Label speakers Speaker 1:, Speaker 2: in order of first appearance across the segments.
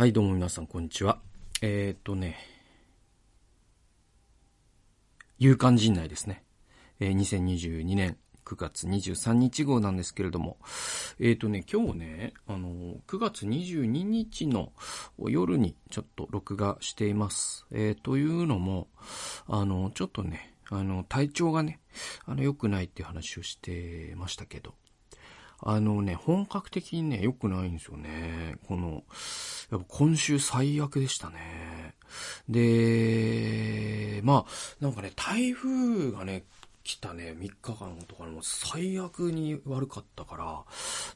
Speaker 1: はい、どうも皆さん、こんにちは。えー、とね、勇敢陣内ですね。えー、2022年9月23日号なんですけれども、えー、とね、今日ね、あの、9月22日の夜にちょっと録画しています。えー、というのも、あの、ちょっとね、あの、体調がね、あの、良くないっていう話をしてましたけど、あのね、本格的にね、良くないんですよね。この、やっぱ今週最悪でしたね。で、まあ、なんかね、台風がね、来たね、3日間とかも最悪に悪かったから、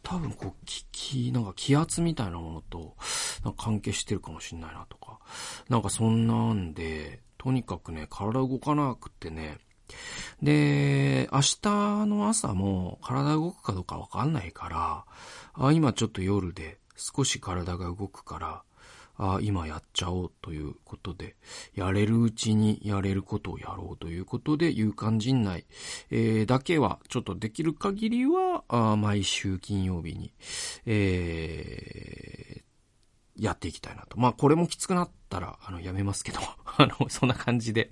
Speaker 1: 多分こう、気、気、なんか気圧みたいなものと、なんか関係してるかもしんないなとか。なんかそんなんで、とにかくね、体動かなくってね、で、明日の朝も体動くかどうかわかんないから、あ今ちょっと夜で少し体が動くから、あ今やっちゃおうということで、やれるうちにやれることをやろうということで、勇敢陣内、えーだけはちょっとできる限りは、あ毎週金曜日に、えーやっていきたいなと。まあこれもきつくなったら、あの、やめますけど、あの、そんな感じで、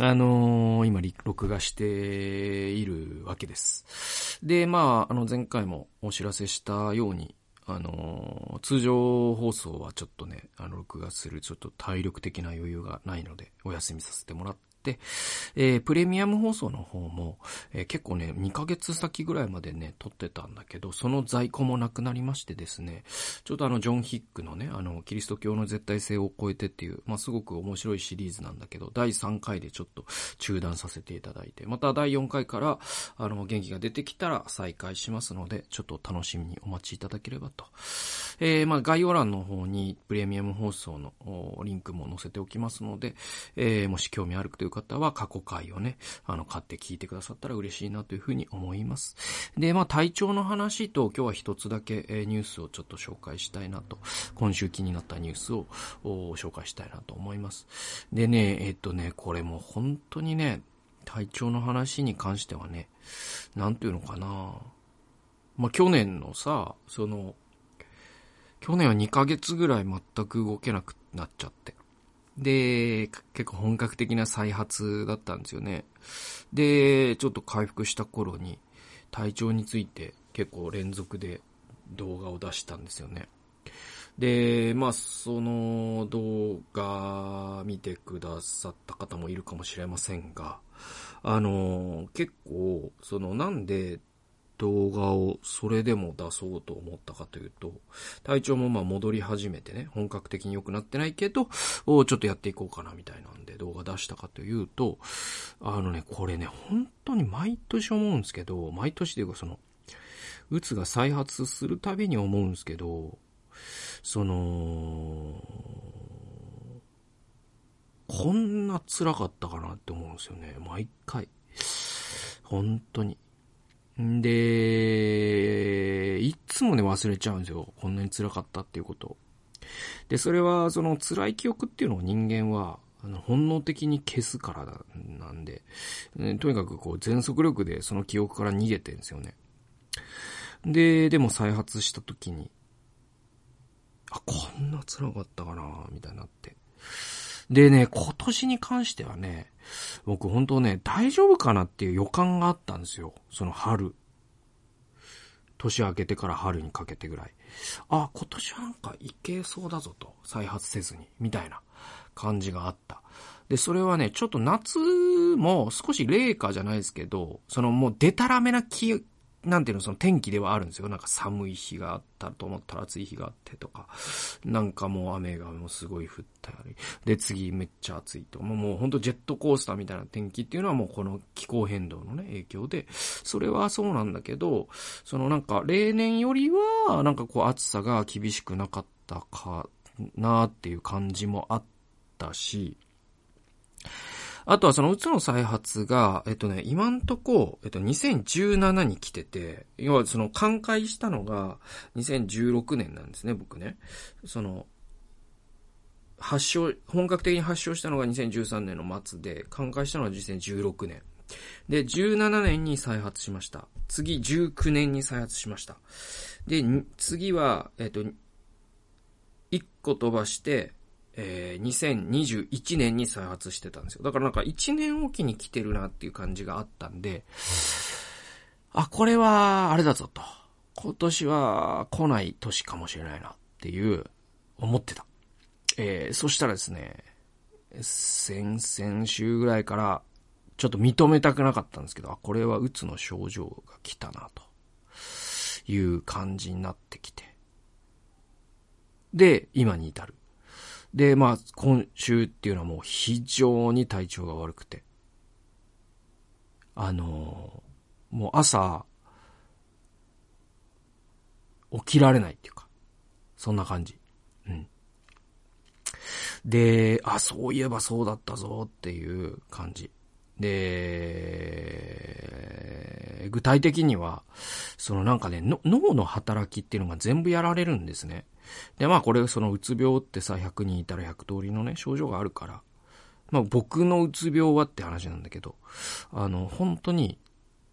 Speaker 1: あのー今、録画しているわけです。で、まあ、あの、前回もお知らせしたように、あのー通常放送はちょっとね、あの、録画するちょっと体力的な余裕がないので、お休みさせてもらって、えープレミアム放送の方も、えー結構ね、2ヶ月先ぐらいまでね、撮ってたんだけど、その在庫もなくなりましてですね、ちょっとあの、ジョン・ヒックのね、あの、キリスト教の絶対性を超えてっていう、まあ、すごく面白いシリーズなんだけど、第3回でちょっと中断させていただいて、また第4回から、あの、元気が出てきたら再開しますので、ちょっと楽しみにお待ちいただければと。えー、まあ、概要欄の方にプレミアム放送のリンクも載せておきますので、えー、もし興味あるという方は過去回をね、あの、買って聞いてくださったら嬉しいなというふうに思います。で、まあ、体調の話と今日は一つだけ、えニュースをちょっと紹介したいなと、今週気になったニュースを紹介したいなと思います。でね、えっとね、これも本当にね、体調の話に関してはね、なんていうのかなまあ、去年のさ、その、去年は2ヶ月ぐらい全く動けなくなっちゃって。で、結構本格的な再発だったんですよね。で、ちょっと回復した頃に体調について結構連続で動画を出したんですよね。で、まあ、その動画見てくださった方もいるかもしれませんが、あの、結構、そのなんで動画をそれでも出そうと思ったかというと、体調もまあ戻り始めてね、本格的に良くなってないけど、ちょっとやっていこうかなみたいなんで動画出したかというと、あのね、これね、本当に毎年思うんですけど、毎年というかその、うつが再発するたびに思うんですけど、その、こんな辛かったかなって思うんですよね。毎回。本当に。んで、いつもね忘れちゃうんですよ。こんなに辛かったっていうこと。で、それは、その辛い記憶っていうのを人間は、あの本能的に消すからだなんで、えとにかくこう全速力でその記憶から逃げてるんですよね。で、でも再発した時に、あ、こんな辛かったかなみたいになって。でね、今年に関してはね、僕本当ね、大丈夫かなっていう予感があったんですよ。その春。年明けてから春にかけてぐらい。あ、今年はなんかいけそうだぞと。再発せずに。みたいな感じがあった。で、それはね、ちょっと夏も少し冷夏じゃないですけど、そのもうデタラメな気、なんていうの、その天気ではあるんですよ。なんか寒い日があったと思ったら暑い日があってとか、なんかもう雨がもうすごい降ったり、で次めっちゃ暑いと、もうもうほんとジェットコースターみたいな天気っていうのはもうこの気候変動のね、影響で、それはそうなんだけど、そのなんか例年よりは、なんかこう暑さが厳しくなかったかなっていう感じもあったし、あとはそのうつの再発が、えっとね、今んとこ、えっと、2017に来てて、要はその寛解したのが2016年なんですね、僕ね。その、発症、本格的に発症したのが2013年の末で、寛解したのが2016年。で、17年に再発しました。次、19年に再発しました。で、次は、えっと、1個飛ばして、えー、2021年に再発してたんですよ。だからなんか1年おきに来てるなっていう感じがあったんで、あ、これは、あれだぞと。今年は来ない年かもしれないなっていう、思ってた。えー、そしたらですね、先々週ぐらいから、ちょっと認めたくなかったんですけど、あ、これはうつの症状が来たな、という感じになってきて。で、今に至る。で、まあ、今週っていうのはもう非常に体調が悪くて。あの、もう朝、起きられないっていうか、そんな感じ。うん。で、あ、そういえばそうだったぞっていう感じ。で、具体的には、そのなんかね、脳の働きっていうのが全部やられるんですね。で、まあこれ、そのうつ病ってさ、100人いたら100通りのね、症状があるから、まあ僕のうつ病はって話なんだけど、あの、本当に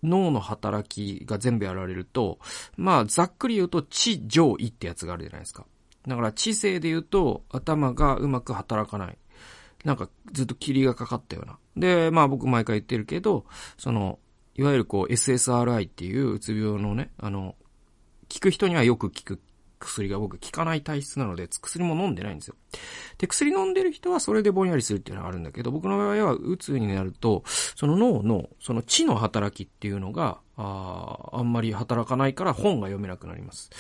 Speaker 1: 脳の働きが全部やられると、まあざっくり言うと知上位ってやつがあるじゃないですか。だから知性で言うと頭がうまく働かない。なんかずっと霧がかかったような。で、まあ僕毎回言ってるけど、その、いわゆるこう SSRI っていううつ病のね、あの、効く人にはよく効く薬が僕効かない体質なので、薬も飲んでないんですよ。で、薬飲んでる人はそれでぼんやりするっていうのがあるんだけど、僕の場合はうつになると、その脳の、その知の働きっていうのが、ああんまり働かないから本が読めなくなります。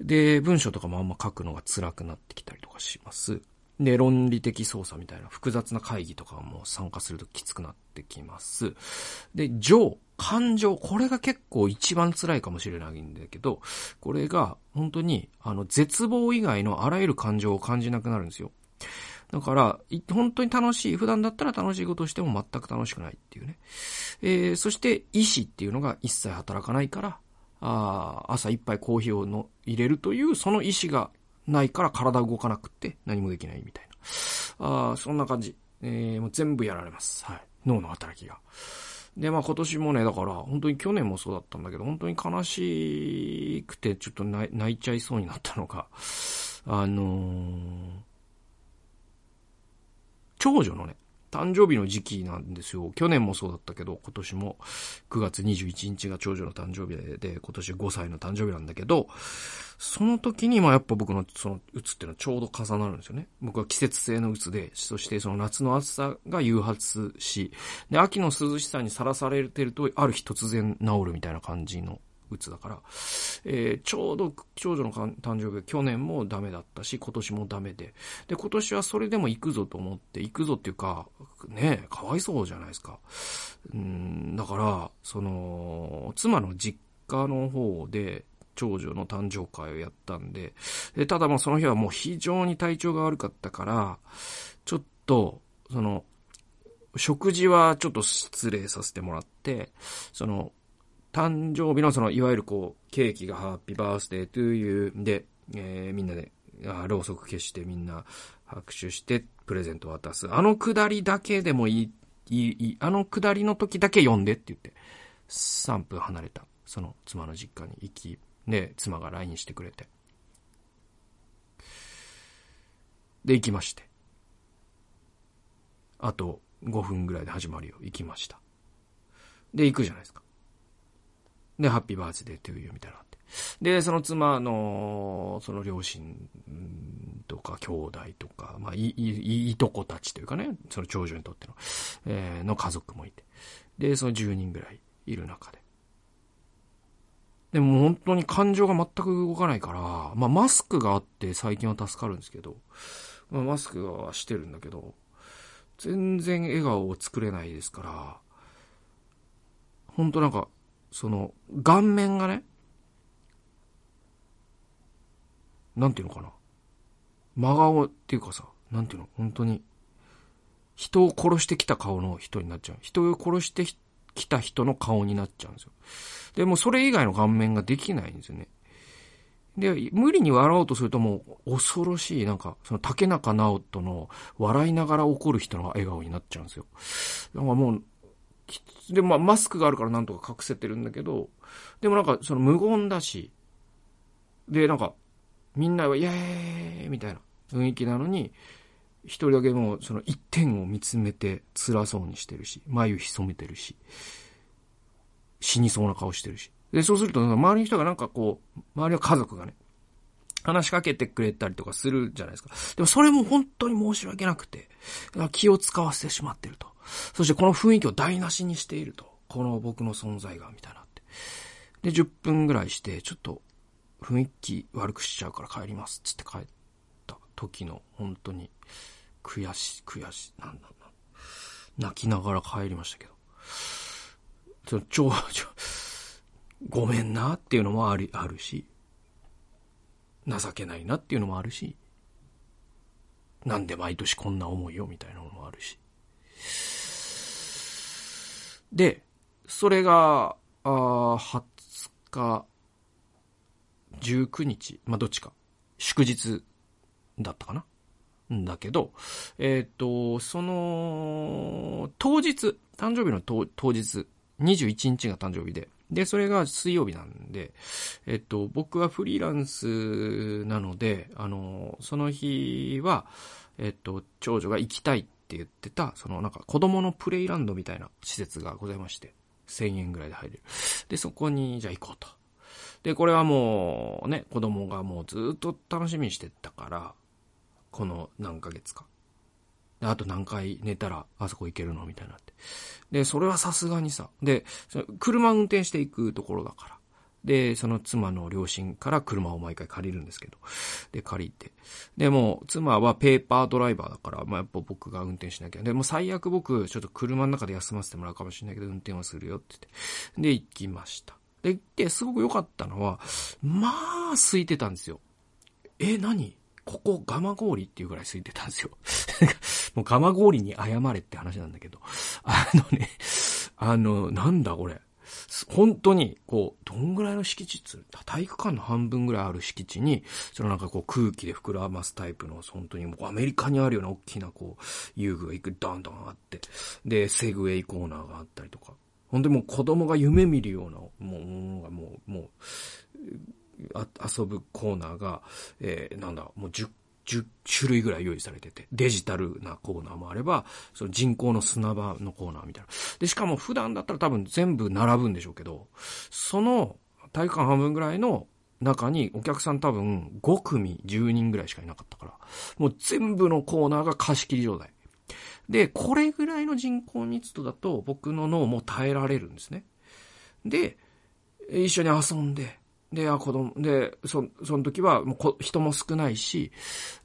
Speaker 1: で、文章とかもあんま書くのが辛くなってきたりとかします。で、論理的操作みたいな複雑な会議とかも参加するときつくなってきます。で、情、感情、これが結構一番辛いかもしれないんだけど、これが本当に、あの、絶望以外のあらゆる感情を感じなくなるんですよ。だから、本当に楽しい、普段だったら楽しいことをしても全く楽しくないっていうね。えー、そして意志っていうのが一切働かないから、あ朝一杯コーヒーをの入れるというその意志がないから体動かなくて何もできないみたいな。あそんな感じ。えー、もう全部やられます。はい。脳の働きが。で、まあ今年もね、だから本当に去年もそうだったんだけど、本当に悲しくてちょっと泣いちゃいそうになったのが、あのー、長女のね、誕生日の時期なんですよ。去年もそうだったけど、今年も9月21日が長女の誕生日で、今年5歳の誕生日なんだけど、その時に、まあやっぱ僕のそのうつっていうのはちょうど重なるんですよね。僕は季節性のうつで、そしてその夏の暑さが誘発し、で、秋の涼しさにさらされてると、ある日突然治るみたいな感じのうつだから、えー、ちょうど長女の誕生日去年もダメだったし、今年もダメで、で、今年はそれでも行くぞと思って、行くぞっていうか、ねかわいそうじゃないですか。うん、だから、その、妻の実家の方で、長女の誕生会をやったんで、でただまあその日はもう非常に体調が悪かったから、ちょっと、その、食事はちょっと失礼させてもらって、その、誕生日のその、いわゆるこう、ケーキがハッピーバースデートゥーユーで、えー、みんなで、あろうそく消してみんな拍手してプレゼント渡す。あのくだりだけでもいい、いい、あのくだりの時だけ読んでって言って、3分離れた、その妻の実家に行き、で、妻が LINE してくれて。で、行きまして。あと5分ぐらいで始まるよ。行きました。で、行くじゃないですか。で、ハッピーバースデートゥーユみたいなって。で、その妻の、その両親とか兄弟とか、まあ、い、い、いとこたちというかね、その長女にとっての、えー、の家族もいて。で、その10人ぐらいいる中で。でも本当に感情が全く動かないから、まあマスクがあって最近は助かるんですけど、まあマスクはしてるんだけど、全然笑顔を作れないですから、本当なんかその、顔面がね、なんていうのかな。真顔っていうかさ、なんていうの、本当に、人を殺してきた顔の人になっちゃう。人を殺してきた人の顔になっちゃうんですよ。でもそれ以外の顔面ができないんですよね。で、無理に笑おうとするともう恐ろしい、なんか、その竹中直人の笑いながら怒る人の笑顔になっちゃうんですよ。だからもう、で、まあ、マスクがあるからなんとか隠せてるんだけど、でもなんか、その無言だし、で、なんか、みんなはイエーイみたいな雰囲気なのに、一人だけもうその一点を見つめて辛そうにしてるし、眉潜めてるし、死にそうな顔してるし。で、そうすると、周りの人がなんかこう、周りの家族がね、話しかけてくれたりとかするじゃないですか。でもそれも本当に申し訳なくて、気を使わせてしまってると。そしてこの雰囲気を台無しにしていると。この僕の存在が、みたいなって。で、10分ぐらいして、ちょっと雰囲気悪くしちゃうから帰ります。つって帰った時の、本当に、悔し、悔し、なんだな。泣きながら帰りましたけど。ちょ、ちょ、ちょ、ごめんなっていうのもある、あるし、情けないなっていうのもあるし、なんで毎年こんな思いよみたいなのもあるし。で、それが、あ20日、19日、まあ、どっちか、祝日だったかな。んだけど、えっ、ー、と、その、当日、誕生日の当日、21日が誕生日で、で、それが水曜日なんで、えっと、僕はフリーランスなので、あの、その日は、えっと、長女が行きたいっって言ってた、そのなんか子供のプレイランドみたいな施設がございまして、1000円ぐらいで入れる。で、そこに、じゃあ行こうと。で、これはもうね、子供がもうずっと楽しみにしてたから、この何ヶ月か。で、あと何回寝たらあそこ行けるの？みたいになって。で、それはさすがにさ。で、車運転していくところだから。で、その妻の両親から車を毎回借りるんですけど。で、借りて。で、も妻はペーパードライバーだから、まあ、やっぱ僕が運転しなきゃ。で、も最悪僕、ちょっと車の中で休ませてもらうかもしれないけど、運転はするよって言って。で、行きました。で、行って、すごく良かったのは、まあ、空いてたんですよ。え、何？ここ、ガマ氷っていうぐらい空いてたんですよ。もうガマ氷に謝れって話なんだけど。あのね、あの、なんだこれ？本当に、こう、どんぐらいの敷地つ体育館の半分ぐらいある敷地に、そのなんかこう空気で膨らますタイプの、本当にもうアメリカにあるような大きなこう、遊具がいく、ドンドンあって、で、セグウェイコーナーがあったりとか、本当にもう子供が夢見るような、もう、もう、もう、もう遊ぶコーナーが、えー、なんだ、もう10 10種類ぐらい用意されてて、デジタルなコーナーもあれば、その人工の砂場のコーナーみたいな。で、しかも普段だったら多分全部並ぶんでしょうけど、その体育館半分ぐらいの中にお客さん多分5組10人ぐらいしかいなかったから、もう全部のコーナーが貸し切り状態。で、これぐらいの人口密度だと僕の脳も耐えられるんですね。で、一緒に遊んで、で、あ、子供、で、そ、その時は、もうこ、人も少ないし、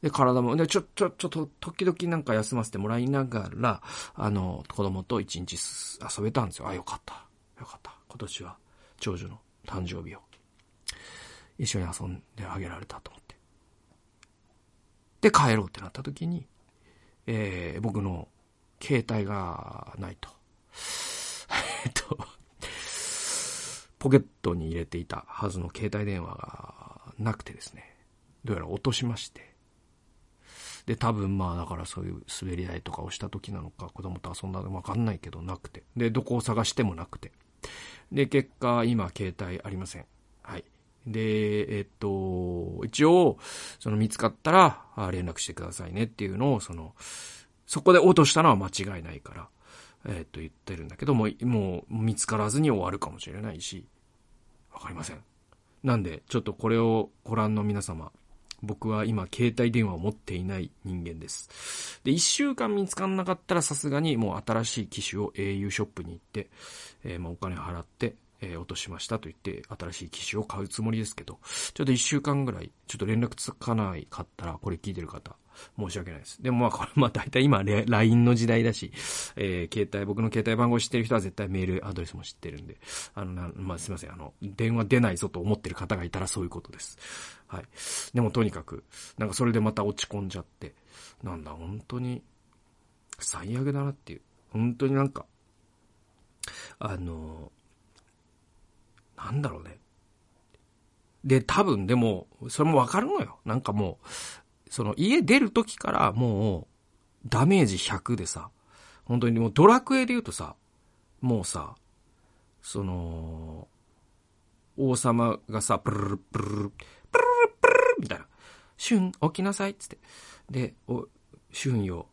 Speaker 1: で、体も、で、ちょ、ちょ、ちょっと、時々なんか休ませてもらいながら、あの、子供と一日遊べたんですよ。あ、よかった。よかった。今年は、長女の誕生日を、一緒に遊んであげられたと思って。で、帰ろうってなった時に、えー、僕の携帯がないと。えっと、ポケットに入れていたはずの携帯電話がなくてですね、どうやら落としまして、で、多分まあだからそういう滑り台とかをした時なのか、子供と遊んだのかわかんないけどなくて。で、どこを探してもなくて。で、結果、今、携帯ありません。はい。で、えっと、一応、その見つかったら、連絡してくださいねっていうのを、その、そこで落としたのは間違いないから、えっと言ってるんだけども、もう見つからずに終わるかもしれないし、わかりません。なんで、ちょっとこれをご覧の皆様、僕は今、携帯電話を持っていない人間です。で、一週間見つかんなかったらさすがにもう新しい機種を au ショップに行って、えー、まあお金払って、え、落としましたと言って、新しい機種を買うつもりですけど、ちょっと一週間ぐらい、ちょっと連絡つかないかったら、これ聞いてる方、申し訳ないです。でもまあこれ、まあ大体今、LINE の時代だし、えー、携帯、僕の携帯番号知ってる人は絶対メールアドレスも知ってるんで、あの、なまあすいません、あの、電話出ないぞと思ってる方がいたらそういうことです。はい。でもとにかく、なんかそれでまた落ち込んじゃって、なんだ、本当に、最悪だなっていう。本当になんか、あの、なんだろうね。で、多分でも、それもわかるのよ。なんかもう、その家出る時からもう、ダメージ100でさ、本当にもうドラクエで言うとさ、もうさ、その、王様がさ、プルルプルル、プルルプルルみたいな。春、起きなさいっつって。で、お、春よ、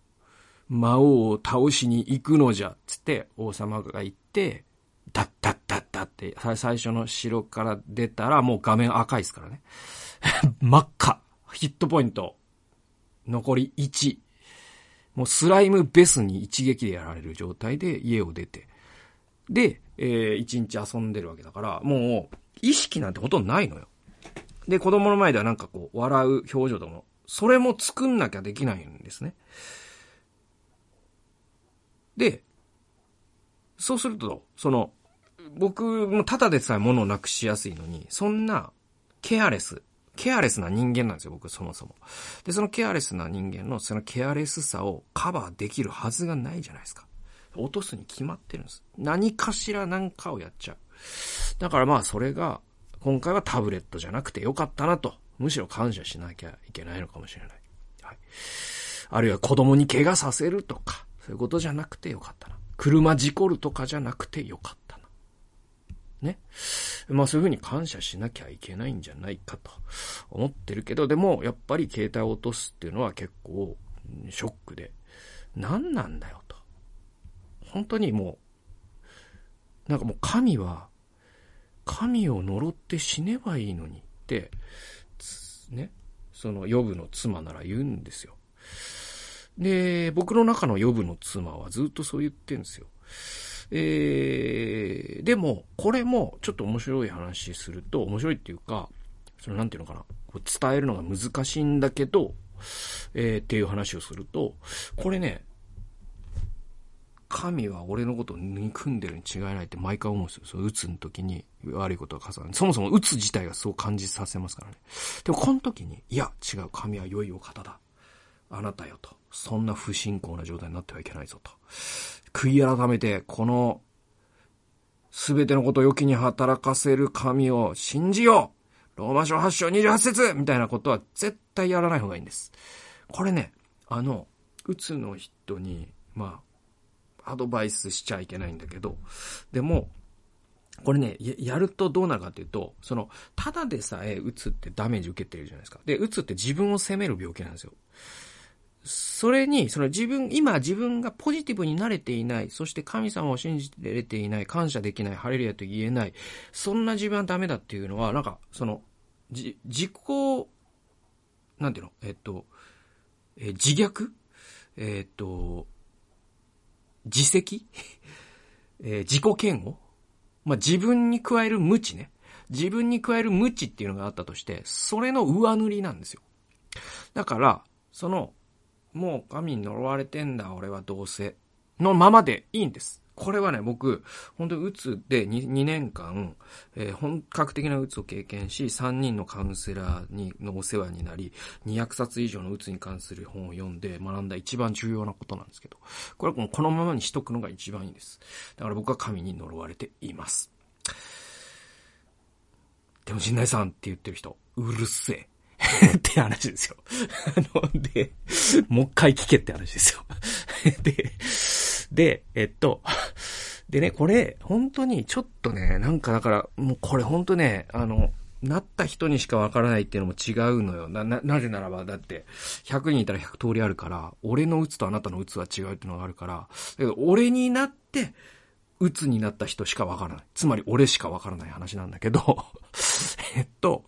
Speaker 1: 魔王を倒しに行くのじゃ、つって王様が言って、ダッダッダッダッって、最初の城から出たらもう画面赤いですからね。真っ赤。ヒットポイント。残り1。もうスライムベスに一撃でやられる状態で家を出て。で、えー、一日遊んでるわけだから、もう、意識なんてほとんどないのよ。で、子供の前ではなんかこう、笑う表情とかも、それも作んなきゃできないんですね。で、そうすると、その、僕もただでさえ物をなくしやすいのに、そんな、ケアレス、ケアレスな人間なんですよ、僕そもそも。で、そのケアレスな人間のそのケアレスさをカバーできるはずがないじゃないですか。落とすに決まってるんです。何かしら何かをやっちゃう。だからまあそれが、今回はタブレットじゃなくてよかったなと。むしろ感謝しなきゃいけないのかもしれない。はい。あるいは子供に怪我させるとか、そういうことじゃなくてよかったな。車事故るとかじゃなくてよかったな。ね。まあそういうふうに感謝しなきゃいけないんじゃないかと思ってるけど、でもやっぱり携帯を落とすっていうのは結構ショックで、何なんだよと。本当にもう、なんかもう神は、神を呪って死ねばいいのにって、ね、そのヨブの妻なら言うんですよ。で、僕の中のヨブの妻はずっとそう言ってんですよ。えー、でも、これもちょっと面白い話すると、面白いっていうか、そのなんていうのかな、こう伝えるのが難しいんだけど、えー、っていう話をすると、これね、神は俺のことを憎んでるに違いないって毎回思うんですよ。その鬱の時に悪いことが重ねそもそも鬱自体がそう感じさせますからね。でもこの時に、いや、違う、神は良いお方だ。あなたよと。そんな不信仰な状態になってはいけないぞと。悔い改めて、この、すべてのことを良きに働かせる神を信じようローマ書8章28節みたいなことは絶対やらない方がいいんです。これね、あの、うつの人に、まあ、アドバイスしちゃいけないんだけど、でも、これね、やるとどうなるかっていうと、その、ただでさえ、うつってダメージ受けてるじゃないですか。で、うつって自分を責める病気なんですよ。それに、その自分、今自分がポジティブになれていない、そして神様を信じれていない、感謝できない、ハレルヤと言えない、そんな自分はダメだっていうのは、なんか、その、じ、自己、なんていうの？えっと、え自虐？えっと、自責？え、自己嫌悪？まあ、自分に加える無知ね。自分に加える無知っていうのがあったとして、それの上塗りなんですよ。だから、その、もう神に呪われてんだ、俺はどうせ。のままでいいんです。これはね、僕、本当にうつで 2, 2年間、えー、本格的なうつを経験し、3人のカウンセラーにのお世話になり、200冊以上のうつに関する本を読んで学んだ一番重要なことなんですけど、これはこのままにしとくのが一番いいんです。だから僕は神に呪われています。でも、陣内さんって言ってる人、うるせえ。って話ですよ。あの、で、もう一回聞けって話ですよ。で、で、えっと、でね、これ、本当にちょっとね、なんかだから、もうこれ本当ね、あの、なった人にしかわからないっていうのも違うのよ。な、な、なぜならば、だって、100人いたら100通りあるから、俺の鬱とあなたの鬱は違うっていうのがあるから、だけど、俺になって、鬱になった人しかわからない。つまり、俺しかわからない話なんだけど、えっと、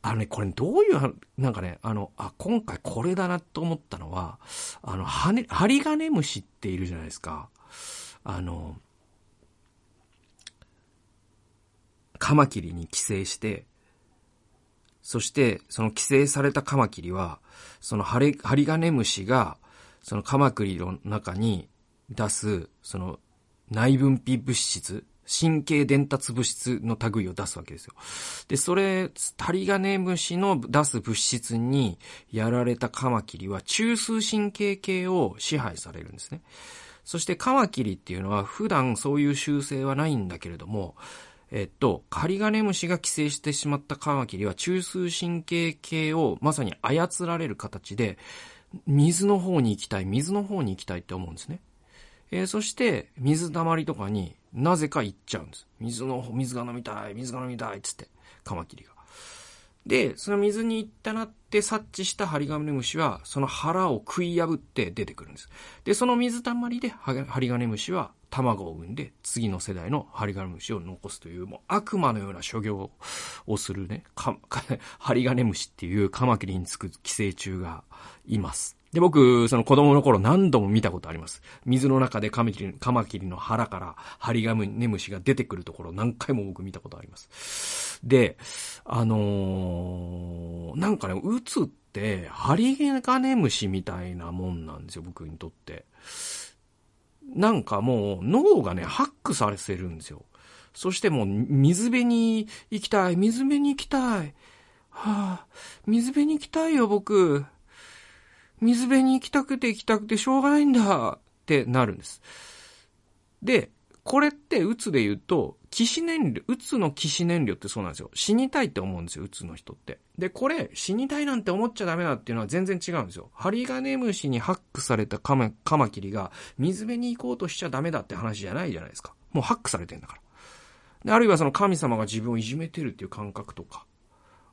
Speaker 1: あのね、これどういう、なんかね、あの、あ、今回これだなと思ったのは、あの、はね、ハリガネムシっているじゃないですか。あの、カマキリに寄生して、そして、その寄生されたカマキリは、そのハリハリガネムシが、そのカマキリの中に出す、その内分泌物質、神経伝達物質の類を出すわけですよ。で、それ、タリガネムシの出す物質にやられたカマキリは中枢神経系を支配されるんですね。そしてカマキリっていうのは普段そういう習性はないんだけれども、えっと、カリガネムシが寄生してしまったカマキリは中枢神経系をまさに操られる形で、水の方に行きたい、水の方に行きたいって思うんですね。えー、そして、水溜まりとかになぜか行っちゃうんです。水の、水が飲みたい、水が飲みたいっ、つって、カマキリが。で、その水に行ったなって察知したハリガネムシは、その腹を食い破って出てくるんです。で、その水たまりでハリガネムシは卵を産んで、次の世代のハリガネムシを残すという、もう悪魔のような所業をするね、か、ハリガネムシっていうカマキリにつく寄生虫がいます。で、僕、その子供の頃何度も見たことあります。水の中でカマキリカマキリの腹からハリガネムシが出てくるところ何回も僕見たことあります。で、あのー、なんかね、うつってハリガネムシみたいなもんなんですよ、僕にとって。なんかもう脳がね、ハックされせるんですよ。そしてもう水辺に行きたい、水辺に行きたい。はあ、水辺に行きたいよ、僕。水辺に行きたくて行きたくてしょうがないんだってなるんです。で、これってうつで言うと、騎士燃料、うつの騎士燃料ってそうなんですよ。死にたいって思うんですよ、うつの人って。で、これ、死にたいなんて思っちゃダメだっていうのは全然違うんですよ。ハリガネムシにハックされたカマカマキリが水辺に行こうとしちゃダメだって話じゃないじゃないですか。もうハックされてんだから。で、あるいはその神様が自分をいじめてるっていう感覚とか。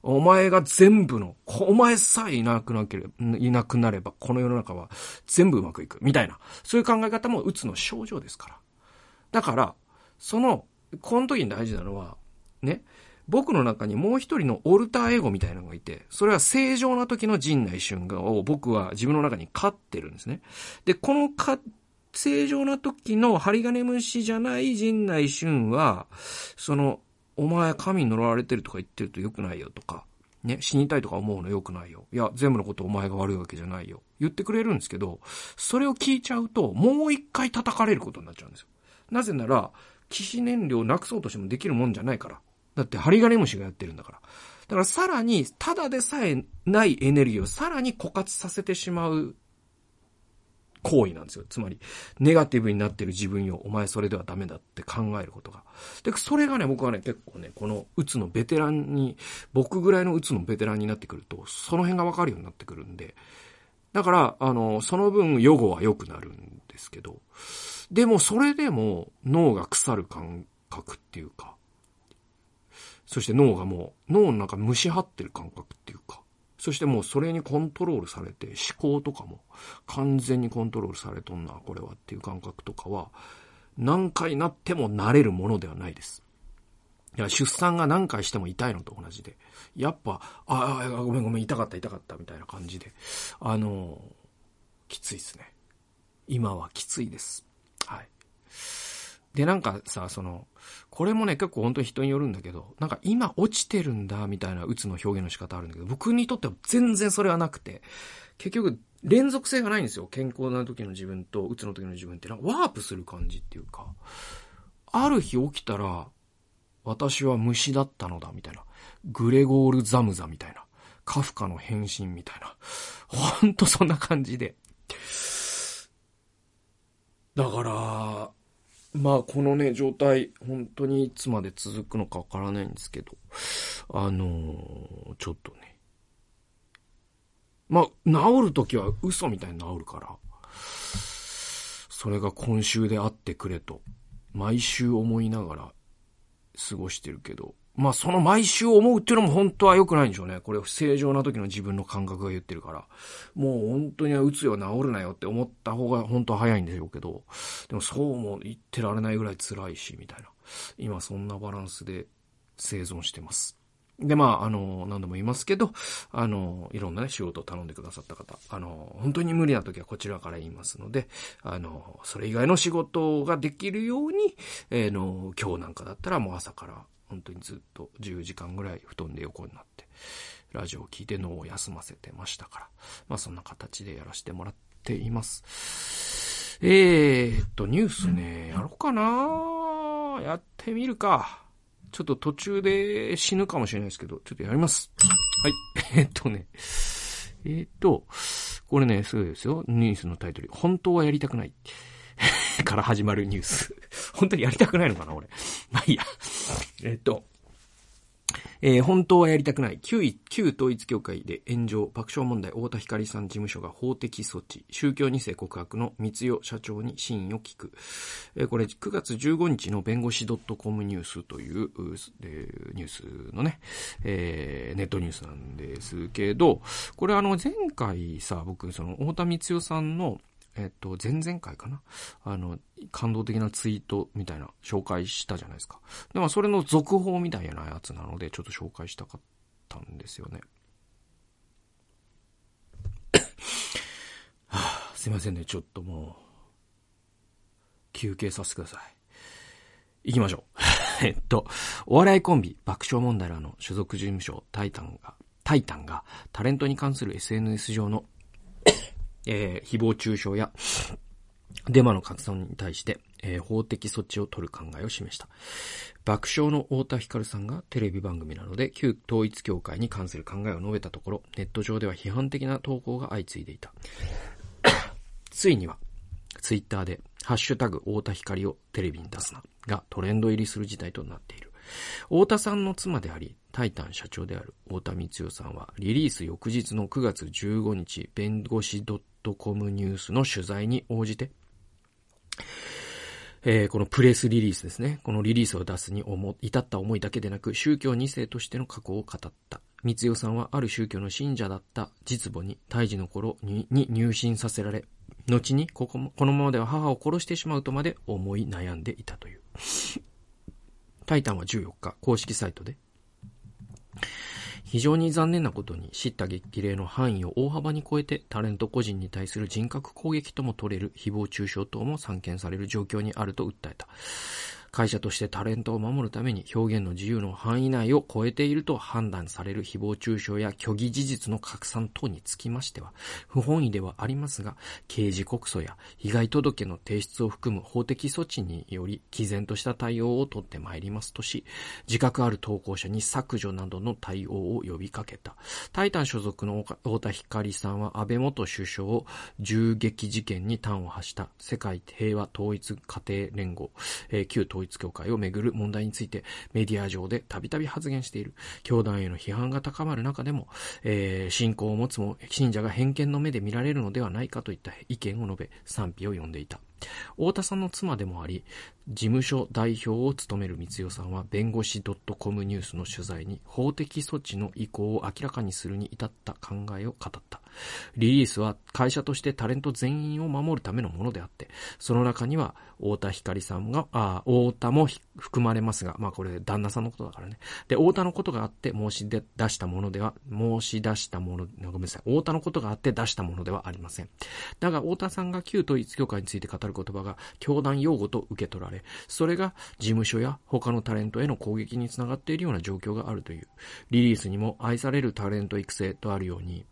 Speaker 1: お前が全部の、お前さえいなくなければ、いなくなれば、この世の中は全部うまくいく。みたいな。そういう考え方もうつの症状ですから。だから、その、この時に大事なのは、ね、僕の中にもう一人のオルターエゴみたいなのがいて、それは正常な時の陣内春画を僕は自分の中に飼ってるんですね。で、このか、正常な時の針金虫じゃない陣内春は、その、お前神に呪われてるとか言ってると良くないよとか、ね、死にたいとか思うの良くないよ。いや、全部のことお前が悪いわけじゃないよ。言ってくれるんですけど、それを聞いちゃうと、もう一回叩かれることになっちゃうんですよ。なぜなら、騎士燃料をなくそうとしてもできるもんじゃないから。だって、針金虫がやってるんだから。だからさらに、ただでさえないエネルギーをさらに枯渇させてしまう行為なんですよ。つまり、ネガティブになってる自分よ、お前それではダメだって考えることが。で、それがね、僕はね、結構ね、このうつのベテランに、僕ぐらいのうつのベテランになってくると、その辺がわかるようになってくるんで、だから、あの、その分、予後は良くなるんですけど、でも、それでも、脳が腐る感覚っていうか、そして脳がもう、脳の中蒸し張ってる感覚っていうか、そしてもうそれにコントロールされて、思考とかも完全にコントロールされとんな、これはっていう感覚とかは、何回なっても慣れるものではないです。いや、出産が何回しても痛いのと同じで。やっぱ、ああ、ごめんごめん、痛かった痛かったみたいな感じで。あのきついですね。今はきついです。はい。で、なんかさ、その、これもね、結構本当に人によるんだけど、なんか今落ちてるんだ、みたいな鬱の表現の仕方あるんだけど、僕にとっては全然それはなくて、結局、連続性がないんですよ。健康な時の自分と、鬱の時の自分って、なんかワープする感じっていうか、ある日起きたら、私は虫だったのだ、みたいな。グレゴール・ザムザみたいな。カフカの変身みたいな。ほんとそんな感じで。だから、まあ、このね、状態、本当にいつまで続くのかわからないんですけど、あのー、ちょっとね。まあ、治るときは嘘みたいに治るから、それが今週であってくれと、毎週思いながら過ごしてるけど、まあその毎週思うっていうのも本当は良くないんでしょうね。これ正常な時の自分の感覚が言ってるから。もう本当に打つよ治るなよって思った方が本当は早いんでしょうけど、でもそうも言ってられないぐらい辛いし、みたいな。今そんなバランスで生存してます。で、まあ、あの、何度も言いますけど、あの、いろんなね、仕事を頼んでくださった方、あの、本当に無理な時はこちらから言いますので、あの、それ以外の仕事ができるように、えー、の、今日なんかだったらもう朝から本当にずっと10時間ぐらい布団で横になって、ラジオを聞いて脳を休ませてましたから、まあそんな形でやらせてもらっています。えーっと、ニュースね、やろうかなやってみるか。ちょっと途中で死ぬかもしれないですけど、ちょっとやります。はい。えー、っとね、えー、っと、これね、すごいですよ。ニュースのタイトル。本当はやりたくない。から始まるニュース。本当にやりたくないのかな、俺。まあいいや。えっと、えー、本当はやりたくない旧旧統一協会で炎上爆笑問題太田光さん事務所が法的措置宗教2世告白の三代社長に真意を聞く、えー、これ9月15日の弁護士 .com ニュースという、えー、ニュースのね、えー、ネットニュースなんですけどこれあの前回さ僕その太田光代さんのえっと、前々回かな？あの、感動的なツイートみたいな紹介したじゃないですか。でもそれの続報みたいなやつなので、ちょっと紹介したかったんですよね。はあ、すいませんね、ちょっともう、休憩させてください。行きましょう。えっと、お笑いコンビ、爆笑問題らの所属事務所、タイタンが、タイタンが、タレントに関する SNS 上のえー、誹謗中傷やデマの拡散に対して、えー、法的措置を取る考えを示した。爆笑の太田光さんがテレビ番組などで旧統一協会に関する考えを述べたところ、ネット上では批判的な投稿が相次いでいた。ついには、ツイッターで、ハッシュタグ太田光をテレビに出すな、がトレンド入りする事態となっている。太田さんの妻であり、タイタン社長である太田光代さんは、リリース翌日の9月15日、弁護士 .com ニュースの取材に応じて、えー、このプレスリリースですね。このリリースを出すに至った思いだけでなく、宗教2世としての過去を語った。三代さんはある宗教の信者だった実母に胎児の頃に入信させられ、後にこここのままでは母を殺してしまうとまで思い悩んでいたという。タイタンは14日、公式サイトで、非常に残念なことに、叱咤激励の範囲を大幅に超えて、タレント個人に対する人格攻撃とも取れる誹謗中傷等も散見される状況にあると訴えた。会社としてタレントを守るために表現の自由の範囲内を超えていると判断される誹謗中傷や虚偽事実の拡散等につきましては、不本意ではありますが、刑事告訴や被害届の提出を含む法的措置により、毅然とした対応をとってまいりますとし、自覚ある投稿者に削除などの対応を呼びかけた。タイタン所属の太田光さんは安倍元首相を銃撃事件に端を発した世界平和統一家庭連合、えー、旧統統一教会をめぐる問題についてメディア上でたびたび発言している。教団への批判が高まる中でも、えー、信仰を持つも信者が偏見の目で見られるのではないかといった意見を述べ、賛否を呼んでいた。太田さんの妻でもあり、事務所代表を務める光代さんは、弁護士 .com ニュースの取材に、法的措置の意向を明らかにするに至った考えを語った。リリースは会社としてタレント全員を守るためのものであって、その中には、太田光さんが、あ太田も含まれますが、まあこれ旦那さんのことだからね。で、太田のことがあって申し出したものでは、申し出したもの、ごめんなさい。太田のことがあって出したものではありません。だが、太田さんが旧統一教会について語る言葉が教団用語と受け取られ、それが事務所や他のタレントへの攻撃につながっているような状況があるという。リリースにも愛されるタレント育成とあるように、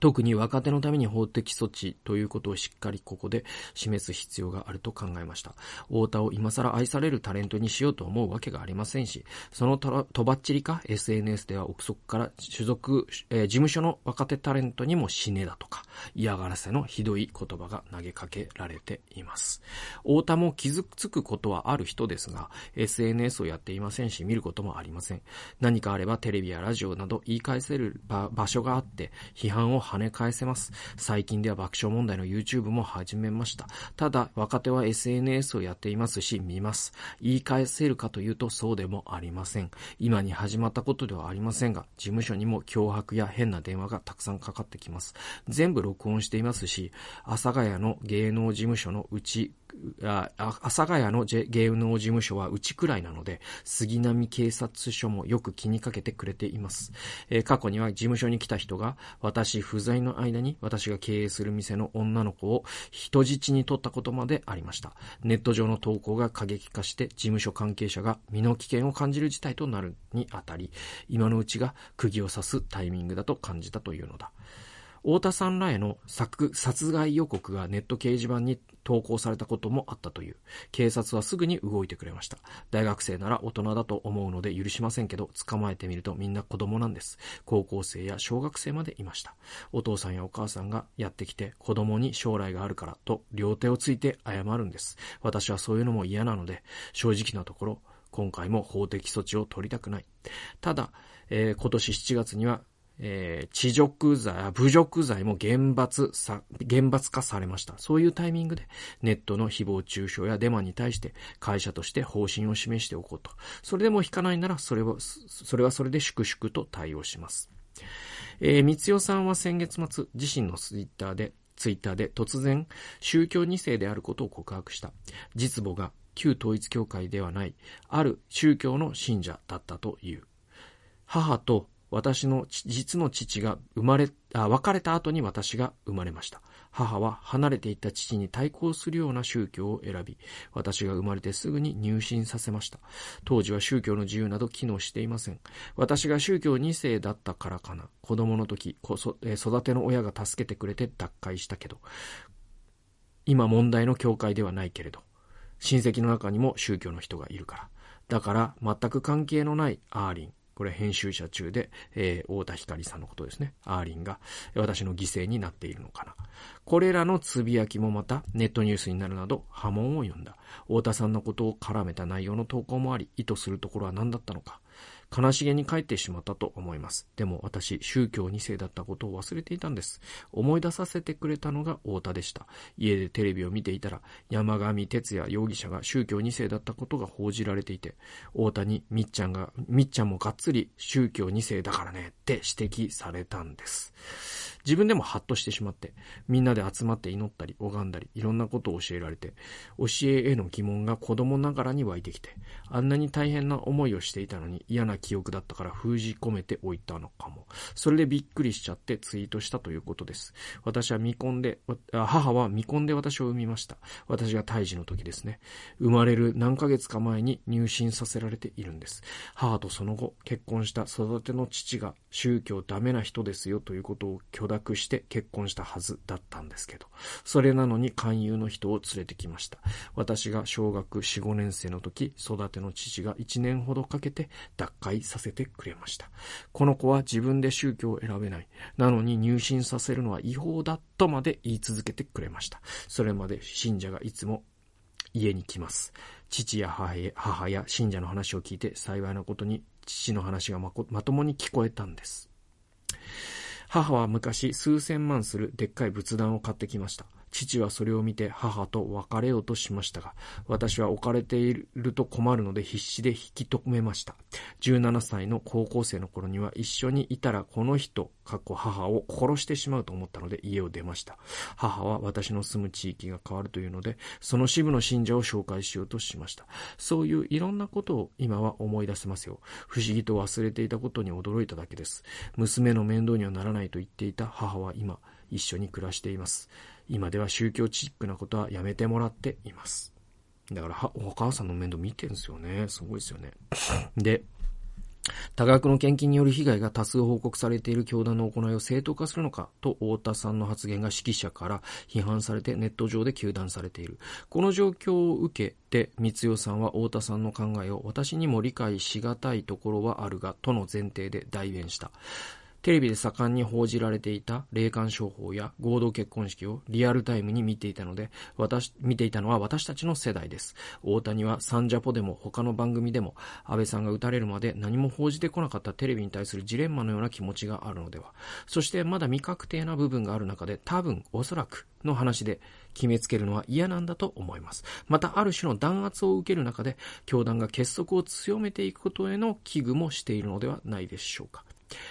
Speaker 1: 特に若手のために法的措置ということをしっかりここで示す必要があると考えました。太田を今更愛されるタレントにしようと思うわけがありませんし、そのとばっちりか SNS では憶測から所属、えー、事務所の若手タレントにも死ねだとか、嫌がらせのひどい言葉が投げかけられています。太田も傷つくことはある人ですが、SNS をやっていませんし、見ることもありません。何かあればテレビやラジオなど言い返せる場所があって、批判を跳ね返せます。最近では爆笑問題の YouTube も始めました。ただ、若手は SNS をやっていますし、見ます。言い返せるかというとそうでもありません。今に始まったことではありませんが、事務所にも脅迫や変な電話がたくさんかかってきます。全部録音していますし、阿佐ヶ谷の芸能事務所のうちあ阿佐ヶ谷の芸能事務所はうちくらいなので、杉並警察署もよく気にかけてくれています。えー、過去には事務所に来た人が、私不在の間に私が経営する店の女の子を人質に取ったことまでありました。ネット上の投稿が過激化して事務所関係者が身の危険を感じる事態となるにあたり、今のうちが釘を刺すタイミングだと感じたというのだ。太田さんらへの殺害予告がネット掲示板に投稿されたこともあったという。警察はすぐに動いてくれました。大学生なら大人だと思うので許しませんけど、捕まえてみるとみんな子供なんです。高校生や小学生までいました。お父さんやお母さんがやってきて子供に将来があるからと両手をついて謝るんです。私はそういうのも嫌なので、正直なところ、今回も法的措置を取りたくない。ただ、えー、今年7月にはえー、地辱罪、侮辱罪も厳罰さ、厳罰化されました。そういうタイミングで、ネットの誹謗中傷やデマに対して、会社として方針を示しておこうと。それでも引かないなら、それは、それはそれで粛々と対応します。えー、三代さんは先月末、自身のツイッターで、ツイッターで突然、宗教2世であることを告白した。実母が旧統一教会ではない、ある宗教の信者だったという。母と私の実の父が生まれ、あ、別れた後に私が生まれました。母は離れていた父に対抗するような宗教を選び、私が生まれてすぐに入信させました。当時は宗教の自由など機能していません。私が宗教2世だったからかな。子供の時、育ての親が助けてくれて脱会したけど、今問題の教会ではないけれど、親戚の中にも宗教の人がいるから。だから全く関係のないアーリン、これ編集者中で、えー、太田光さんのことですね。アーリンが私の犠牲になっているのかな。これらのつぶやきもまたネットニュースになるなど波紋を呼んだ。太田さんのことを絡めた内容の投稿もあり、意図するところは何だったのか。悲しげに帰ってしまったと思います。でも私、宗教2世だったことを忘れていたんです。思い出させてくれたのが太田でした。家でテレビを見ていたら、山上哲也容疑者が宗教2世だったことが報じられていて、太田にみっちゃんが、みっちゃんもがっつり宗教2世だからねって指摘されたんです。自分でもハッとしてしまって、みんなで集まって祈ったり、拝んだり、いろんなことを教えられて、教えへの疑問が子供ながらに湧いてきて、あんなに大変な思いをしていたのに嫌な記憶だったから封じ込めておいたのかも。それでびっくりしちゃってツイートしたということです。私は見込んで、母は見込んで私を産みました。私が胎児の時ですね。生まれる何ヶ月か前に入信させられているんです。母とその後、結婚した育ての父が宗教ダメな人ですよということを許諾して結婚したはずだったんですけど、それなのに勧誘の人を連れてきました。私が小学4、5年生の時、育ての父が1年ほどかけて脱会させてくれました。この子は自分で宗教を選べない。なのに入信させるのは違法だとまで言い続けてくれました。それまで信者がいつも家に来ます。父や母や信者の話を聞いて幸いなことに父の話がまともに聞こえたんです。母は昔数千万するでっかい仏壇を買ってきました。父はそれを見て母と別れようとしましたが、私は置かれていると困るので必死で引き止めました。17歳の高校生の頃には一緒にいたらこの人、過去母を殺してしまうと思ったので家を出ました。母は私の住む地域が変わるというので、その支部の信者を紹介しようとしました。そういういろんなことを今は思い出せますよ。不思議と忘れていたことに驚いただけです。娘の面倒にはならないと言っていた母は今、一緒に暮らしています。今では宗教チックなことはやめてもらっています。だから、お母さんの面倒見てるんですよね。すごいですよね。で、多額の献金による被害が多数報告されている教団の行いを正当化するのかと太田さんの発言が指揮者から批判されてネット上で糾弾されている。この状況を受けて、三代さんは太田さんの考えを私にも理解しがたいところはあるが、との前提で代弁した。テレビで盛んに報じられていた霊感商法や合同結婚式をリアルタイムに見ていたので、私、見ていたのは私たちの世代です。大谷はサンジャポでも他の番組でも安倍さんが撃たれるまで何も報じてこなかったテレビに対するジレンマのような気持ちがあるのでは。そしてまだ未確定な部分がある中で多分おそらくの話で決めつけるのは嫌なんだと思います。また、ある種の弾圧を受ける中で、教団が結束を強めていくことへの危惧もしているのではないでしょうか。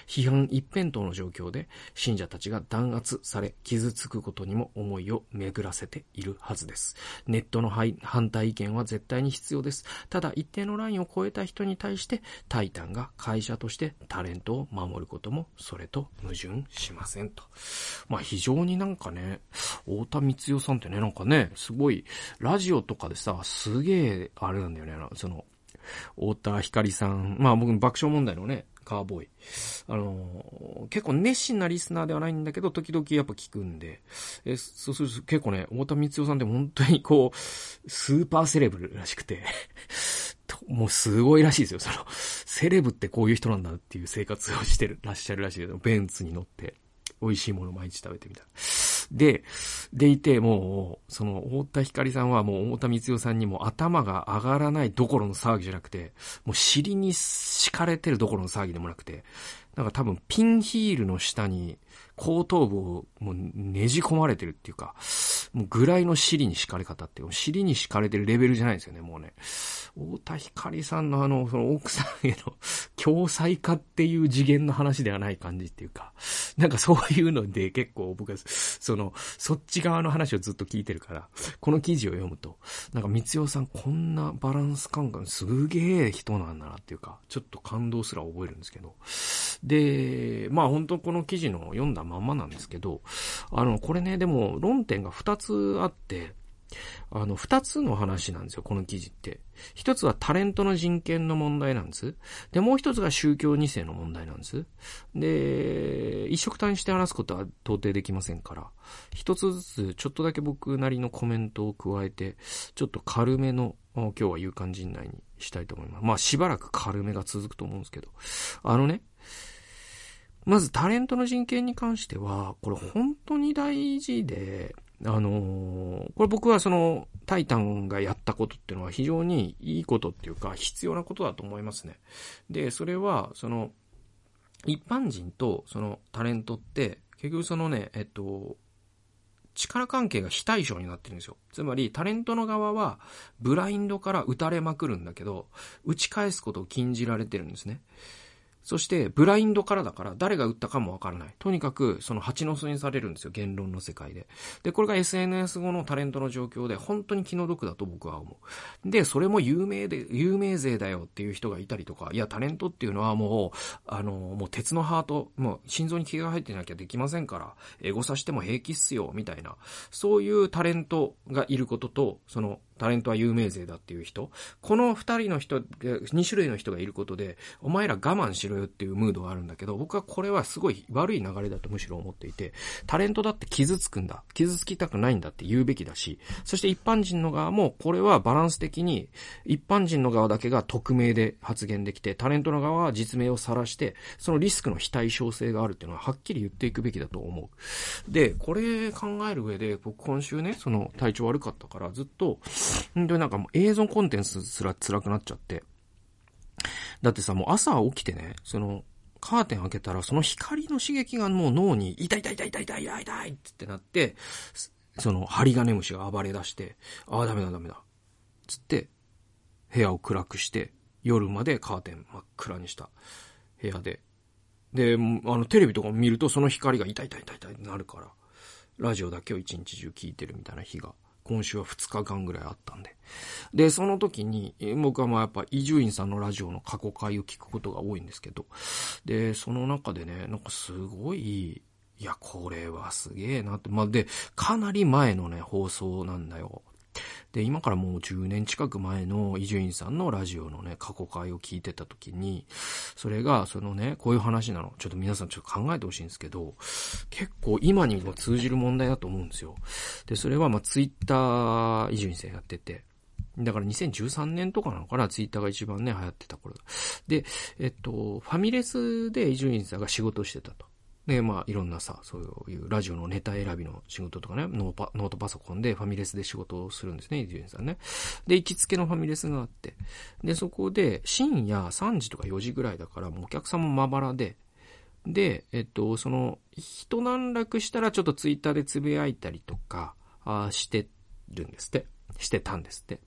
Speaker 1: 批判一辺倒の状況で信者たちが弾圧され傷つくことにも思いを巡らせているはずです。ネットの反対意見は絶対に必要です。ただ一定のラインを超えた人に対してタイタンが会社としてタレントを守ることもそれと矛盾しませんと。まあ非常になんかね、太田光代さんってね、なんかね、すごいラジオとかでさ、すげえあれなんだよね、その、太田光さん、まあ僕爆笑問題のね、カーボーイ。あの、結構熱心なリスナーではないんだけど、時々やっぱ聞くんで、え、そうすると結構ね、太田光代さんって本当にこう、スーパーセレブらしくて もうすごいらしいですよ。その、セレブってこういう人なんだっていう生活をしてる、らっしゃるらしいけど、ベンツに乗って、美味しいもの毎日食べてみたいな。で、でいて、もう、その、太田光さんはもう太田光代さんにも頭が上がらないどころの騒ぎじゃなくて、もう尻に敷かれてるどころの騒ぎでもなくて、なんか多分ピンヒールの下に後頭部をもうねじ込まれてるっていうか、もうぐらいの尻に敷かれ方っていう、尻に敷かれてるレベルじゃないですよね、もうね。太田光さんのあの、その奥さんへの共済化っていう次元の話ではない感じっていうか、なんかそういうので結構僕は、その、そっち側の話をずっと聞いてるから、この記事を読むと、なんか三代さんこんなバランス感覚すげえ人なんだなっていうか、ちょっと感動すら覚えるんですけど。で、まあ本当この記事の読んだまんまなんですけど、あの、これね、でも論点が2つあって、あの、二つの話なんですよ、この記事って。一つはタレントの人権の問題なんです。で、もう一つが宗教二世の問題なんです。で、一色単にして話すことは到底できませんから、一つずつちょっとだけ僕なりのコメントを加えて、ちょっと軽めの、今日は勇敢陣内にしたいと思います。まあ、しばらく軽めが続くと思うんですけど、あのね、まずタレントの人権に関しては、これ本当に大事で、あのー、これ僕はその、タイタンがやったことっていうのは非常にいいことっていうか、必要なことだと思いますね。で、それは、その、一般人とそのタレントって、結局そのね、えっと、力関係が非対称になってるんですよ。つまり、タレントの側は、ブラインドから打たれまくるんだけど、打ち返すことを禁じられてるんですね。そして、ブラインドからだから、誰が打ったかもわからない。とにかく、その蜂の巣にされるんですよ、言論の世界で。で、これが SNS 後のタレントの状況で、本当に気の毒だと僕は思う。で、それも有名で、有名税だよっていう人がいたりとか、いや、タレントっていうのはもう、あの、もう鉄のハート、もう心臓に気が入ってなきゃできませんから、エゴさしても平気っすよ、みたいな。そういうタレントがいることと、その、タレントは有名税だっていう人。この二人の人、二種類の人がいることで、お前ら我慢しろよっていうムードがあるんだけど、僕はこれはすごい悪い流れだとむしろ思っていて、タレントだって傷つくんだ。傷つきたくないんだって言うべきだし、そして一般人の側も、これはバランス的に、一般人の側だけが匿名で発言できて、タレントの側は実名を晒して、そのリスクの非対称性があるっていうのははっきり言っていくべきだと思う。で、これ考える上で、僕今週ね、その体調悪かったからずっと、本当になんかもう映像コンテンツすら辛くなっちゃって。だってさ、もう朝起きてね、その、カーテン開けたら、その光の刺激がもう脳に、痛い痛い痛い痛い痛い痛い痛いってなって、その、針金虫が暴れ出して、ああ、ダメだダメだ。つって、部屋を暗くして、夜までカーテン真っ暗にした部屋で。で、あの、テレビとか見るとその光が痛い痛い痛い痛いってなるから、ラジオだけを一日中聞いてるみたいな日が今週は2日間ぐらいあったんで。で、その時に、僕はまあやっぱ伊集院さんのラジオの過去回を聞くことが多いんですけど、で、その中でね、なんかすごい、いや、これはすげえなって。まあ、で、かなり前のね、放送なんだよ。で、今からもう10年近く前の伊集院さんのラジオのね、過去回を聞いてた時に、それが、そのね、こういう話なの。ちょっと皆さんちょっと考えてほしいんですけど、結構今にも通じる問題だと思うんですよ。で、それはまあツイッター伊集院さんやってて、だから2013年とかなのかな、ツイッターが一番ね、流行ってた頃。で、えっと、ファミレスで伊集院さんが仕事してたと。で、まあ、いろんなさ、そういうラジオのネタ選びの仕事とかね、ノーノートパソコンでファミレスで仕事をするんですね、伊集院さんね。で、行きつけのファミレスがあって、で、そこで、深夜3時とか4時ぐらいだから、もうお客さんもまばらで、で、えっと、その、一段落したらちょっとツイッターでつぶやいたりとか、あしてるんですって。してたんですって。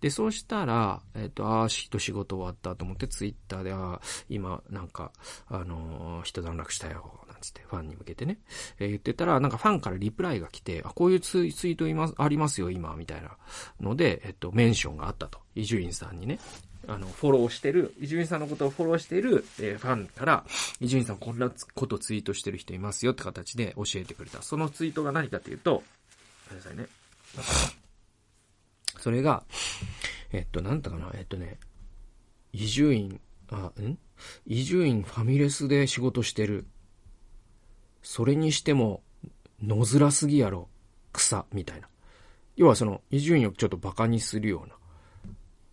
Speaker 1: で、そうしたら、えっ、と、ああ、人仕事終わったと思って、ツイッターで、ああ、今、なんか、あのー、一段落したよ、つってファンに向けてね、えー、言ってたら、なんかファンからリプライが来て、あ、こういうツイート今ありますよ、今、みたいなので、えっと、メンションがあったと。伊集院さんにね。あの、フォローしてる、伊集院さんのことをフォローしてる、えー、ファンから、伊集院さんこんなことツイートしてる人いますよって形で教えてくれた。そのツイートが何かというと、ごめんなさいね。それが、えっと、なんだかな、えっとね、伊集院、あ、ん？伊集院ファミレスで仕事してる。それにしても、野面すぎやろ、草、みたいな。要はその、伊集院をちょっと馬鹿にするような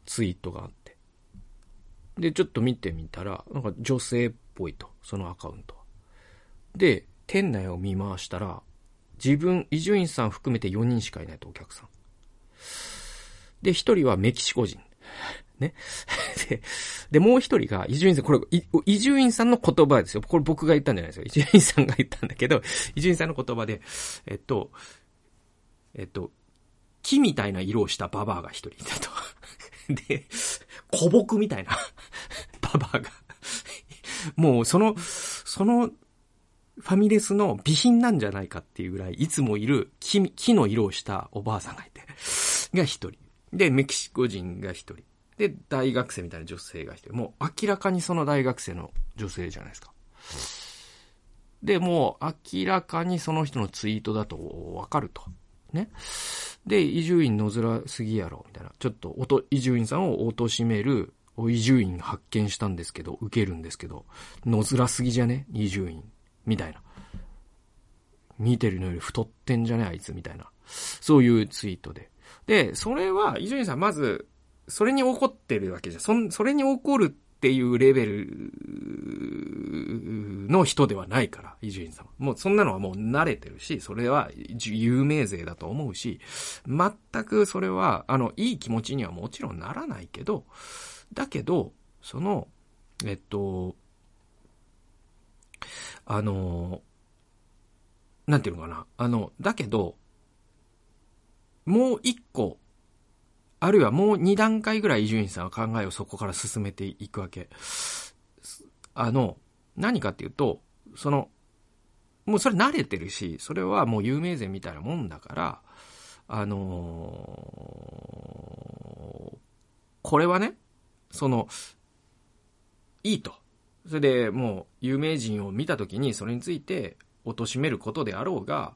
Speaker 1: ツイートがあって。で、ちょっと見てみたら、なんか女性っぽいと、そのアカウントは。で、店内を見回したら、自分、伊集院さん含めて4人しかいないと、お客さん。で、1人はメキシコ人。ね。で、で、もう一人が、伊集院さん、これ、伊集院さんの言葉ですよ。これ僕が言ったんじゃないですよ。伊集院さんが言ったんだけど、伊集院さんの言葉で、えっと、えっと、木みたいな色をしたババアが一人いたと。で、古木みたいなババアがもう、その、その、ファミレスの備品なんじゃないかっていうぐらい、いつもいる木、木の色をしたおばあさんがいて、が一人。で、メキシコ人が一人。で、大学生みたいな女性が一人。もう明らかにその大学生の女性じゃないですか。で、もう明らかにその人のツイートだとわかると。ね。で、伊集院野面すぎやろ、みたいな。ちょっと、伊集院さんを貶める、伊集院発見したんですけど、受けるんですけど、野面すぎじゃね？伊集院。みたいな。見てるのより太ってんじゃね？あいつ、みたいな。そういうツイートで。で、それは、伊集院さん、まず、それに怒ってるわけじゃん。そ、それに怒るっていうレベルの人ではないから、伊集院さん。もうそんなのはもう慣れてるし、それは有名税だと思うし、全くそれは、あの、いい気持ちにはもちろんならないけど、だけど、その、えっと、あの、なんていうのかな。あの、だけど、もう一個、あるいはもう二段階ぐらい伊集院さんは考えをそこから進めていくわけ。あの、何かっていうと、その、もうそれ慣れてるし、それはもう有名税みたいなもんだから、あのー、これはね、その、いいと。それでもう有名人を見たときにそれについて貶めることであろうが、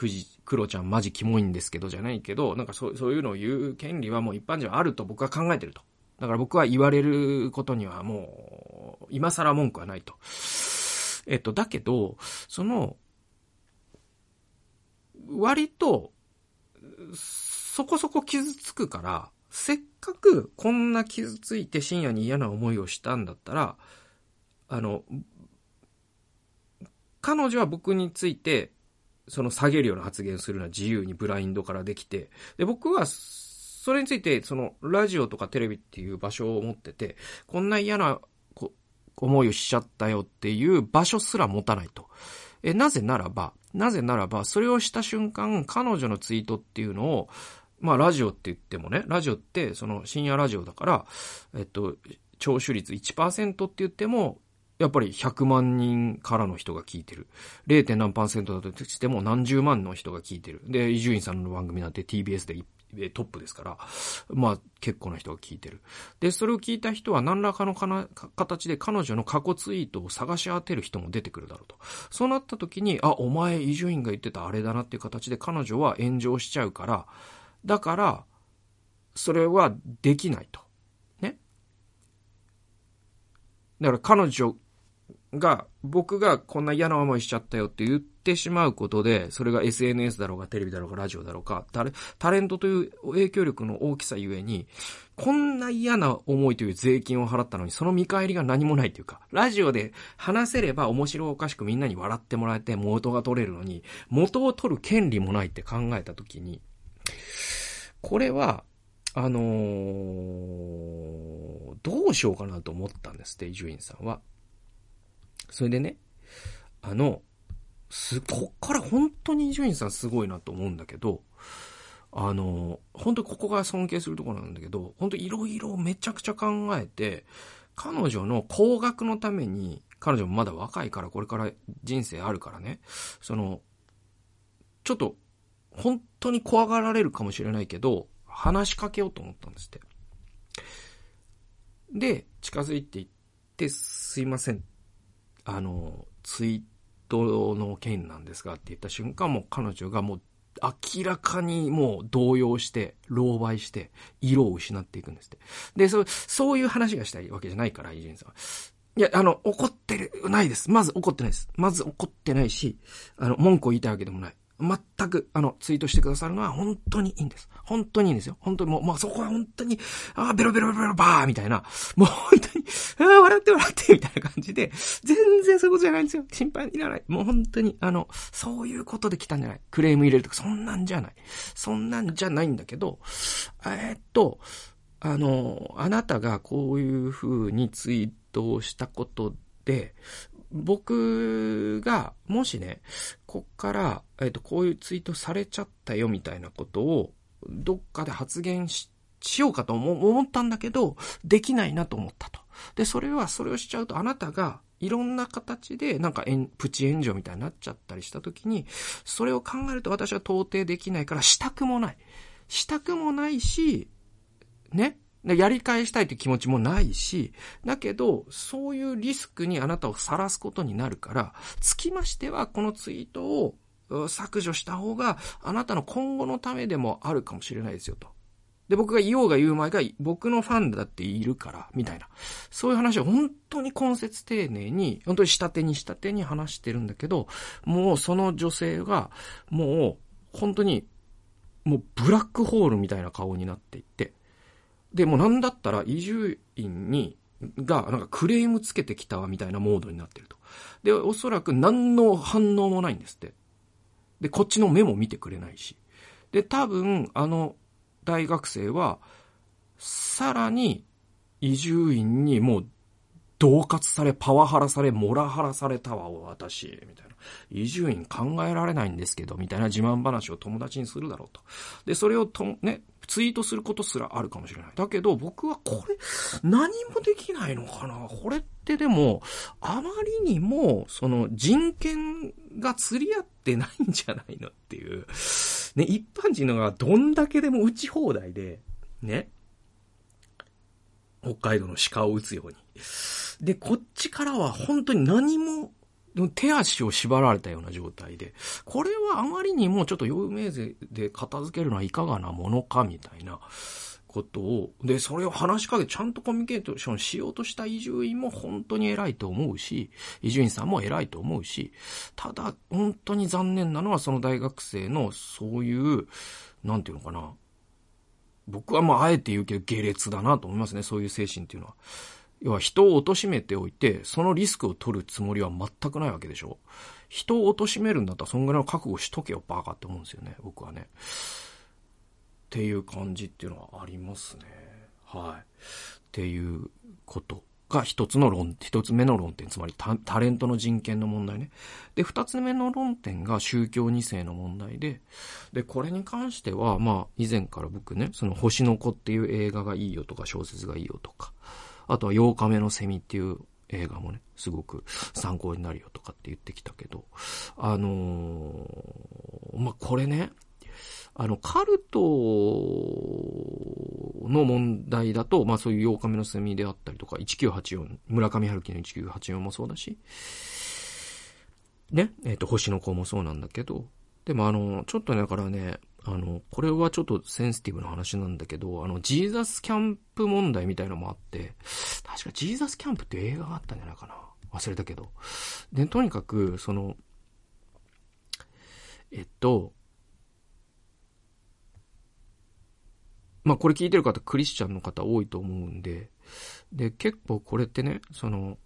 Speaker 1: くじ、クロちゃんマジキモいんですけどじゃないけど、なんかそうそういうのを言う権利はもう一般人はあると僕は考えてると。だから僕は言われることにはもう、今更文句はないと。えっと、だけど、その、割と、そこそこ傷つくから、せっかくこんな傷ついて深夜に嫌な思いをしたんだったら、あの、彼女は僕についてその下げるような発言するのは自由にブラインドからできて、で、僕は、それについて、その、ラジオとかテレビっていう場所を持ってて、こんな嫌な、こ、思いをしちゃったよっていう場所すら持たないと。え、なぜならば、なぜならば、それをした瞬間、彼女のツイートっていうのを、まあ、ラジオって言ってもね、ラジオって、その、深夜ラジオだから、えっと、聴取率1%って言っても、やっぱり100万人からの人が聞いてる。0. 何パーセントだとしても何十万の人が聞いてる。で、伊集院さんの番組なんて TBS でトップですから、まあ結構な人が聞いてる。で、それを聞いた人は何らかのかな形で彼女の過去ツイートを探し当てる人も出てくるだろうと。そうなった時に、あ、お前伊集院が言ってたあれだなっていう形で彼女は炎上しちゃうから、だから、それはできないと。ね。だから彼女が、僕がこんな嫌な思いしちゃったよって言ってしまうことで、それが SNS だろうがテレビだろうがラジオだろうか、タレタレントという影響力の大きさゆえに、こんな嫌な思いという税金を払ったのに、その見返りが何もないというか、ラジオで話せれば面白おかしくみんなに笑ってもらえて元が取れるのに、元を取る権利もないって考えたときに、これは、あのー、どうしようかなと思ったんですって、伊集院さんは。それでね、あの、す、こっから本当に伊集院さんすごいなと思うんだけど、あの、本当ここが尊敬するところなんだけど、本当いろいろめちゃくちゃ考えて、彼女の高額のために、彼女もまだ若いからこれから人生あるからね、その、ちょっと、本当に怖がられるかもしれないけど、話しかけようと思ったんですって。で、近づいていって、すいませんあの、ツイートの件なんですがって言った瞬間、も彼女がもう明らかにもう動揺して、狼狽して、色を失っていくんですって。で、そう、そういう話がしたいわけじゃないから、イジェンさんは。いや、あの、怒ってる、ないです。まず怒ってないです。まず怒ってないし、あの、文句を言いたいわけでもない。全く、あの、ツイートしてくださるのは本当にいいんです。本当にいいんですよ。本当にもう、まあ、そこは本当に、ああベロベロベロバーみたいな、もう本当に、ああ、笑って笑ってみたいな感じで、全然そういうことじゃないんですよ。心配いらない。もう本当に、あの、そういうことで来たんじゃない。クレーム入れるとか、そんなんじゃない。そんなんじゃないんだけど、えー、っと、あの、あなたがこういう風にツイートをしたことで、僕が、もしね、こっから、えっ、ー、と、こういうツイートされちゃったよみたいなことを、どっかで発言し、しようかと思ったんだけど、できないなと思ったと。で、それは、それをしちゃうと、あなたが、いろんな形で、なんか、プチ炎上みたいになっちゃったりしたときに、それを考えると私は到底できないから、したくもない。したくもないし、ね。やり返したいという気持ちもないし、だけど、そういうリスクにあなたをさらすことになるから、つきましては、このツイートを削除した方が、あなたの今後のためでもあるかもしれないですよと。で、僕が言おうが言う前が、僕のファンだっているから、みたいな。そういう話を本当に根節丁寧に、本当に下手に下手に話してるんだけど、もうその女性が、もう、本当に、もうブラックホールみたいな顔になっていって、で、もうなんだったら移住院に、が、なんかクレームつけてきたわみたいなモードになってると。で、おそらく何の反応もないんですって。で、こっちの目も見てくれないし。で、多分、あの大学生は、さらに移住院にもう、恫喝され、パワハラされ、モラハラされたわ、私、みたいな。移住院考えられないんですけど、みたいな自慢話を友達にするだろうと。で、それをと、ね、ツイートすることすらあるかもしれない。だけど、僕はこれ、何もできないのかなこれってでも、あまりにも、その、人権が釣り合ってないんじゃないのっていう。ね、一般人のがどんだけでも打ち放題で、ね。北海道の鹿を撃つように。で、こっちからは本当に何も手足を縛られたような状態で、これはあまりにもちょっと有名税で片付けるのはいかがなものかみたいなことを、で、それを話しかけちゃんとコミュニケーションしようとした移住員も本当に偉いと思うし、移住員さんも偉いと思うし、ただ本当に残念なのはその大学生のそういう、なんていうのかな。僕はまああえて言うけど下劣だなと思いますね、そういう精神っていうのは。要は人を貶めておいて、そのリスクを取るつもりは全くないわけでしょ？人を貶めるんだったらそんぐらいの覚悟しとけよ、バカって思うんですよね、僕はね。っていう感じっていうのはありますね。はい。っていうことが一つの論、一つ目の論点、つまりタレントの人権の問題ね。で、二つ目の論点が宗教二世の問題で、で、これに関しては、まあ、以前から僕ね、その星の子っていう映画がいいよとか小説がいいよとか、あとは8日目のセミっていう映画もね、すごく参考になるよとかって言ってきたけど、あのー、まあ、これね、あの、カルトの問題だと、まあそういう8日目のセミであったりとか、1984、村上春樹の1984もそうだし、ね、えっ、ー、と、星の子もそうなんだけど、でもあの、ちょっとね、だからね、あの、これはちょっとセンシティブな話なんだけど、あの、ジーザスキャンプ問題みたいのもあって、確かジーザスキャンプって映画があったんじゃないかな。忘れたけど。で、とにかく、その、えっと、まあこれ聞いてる方、クリスチャンの方多いと思うんで、で、結構これってね、その、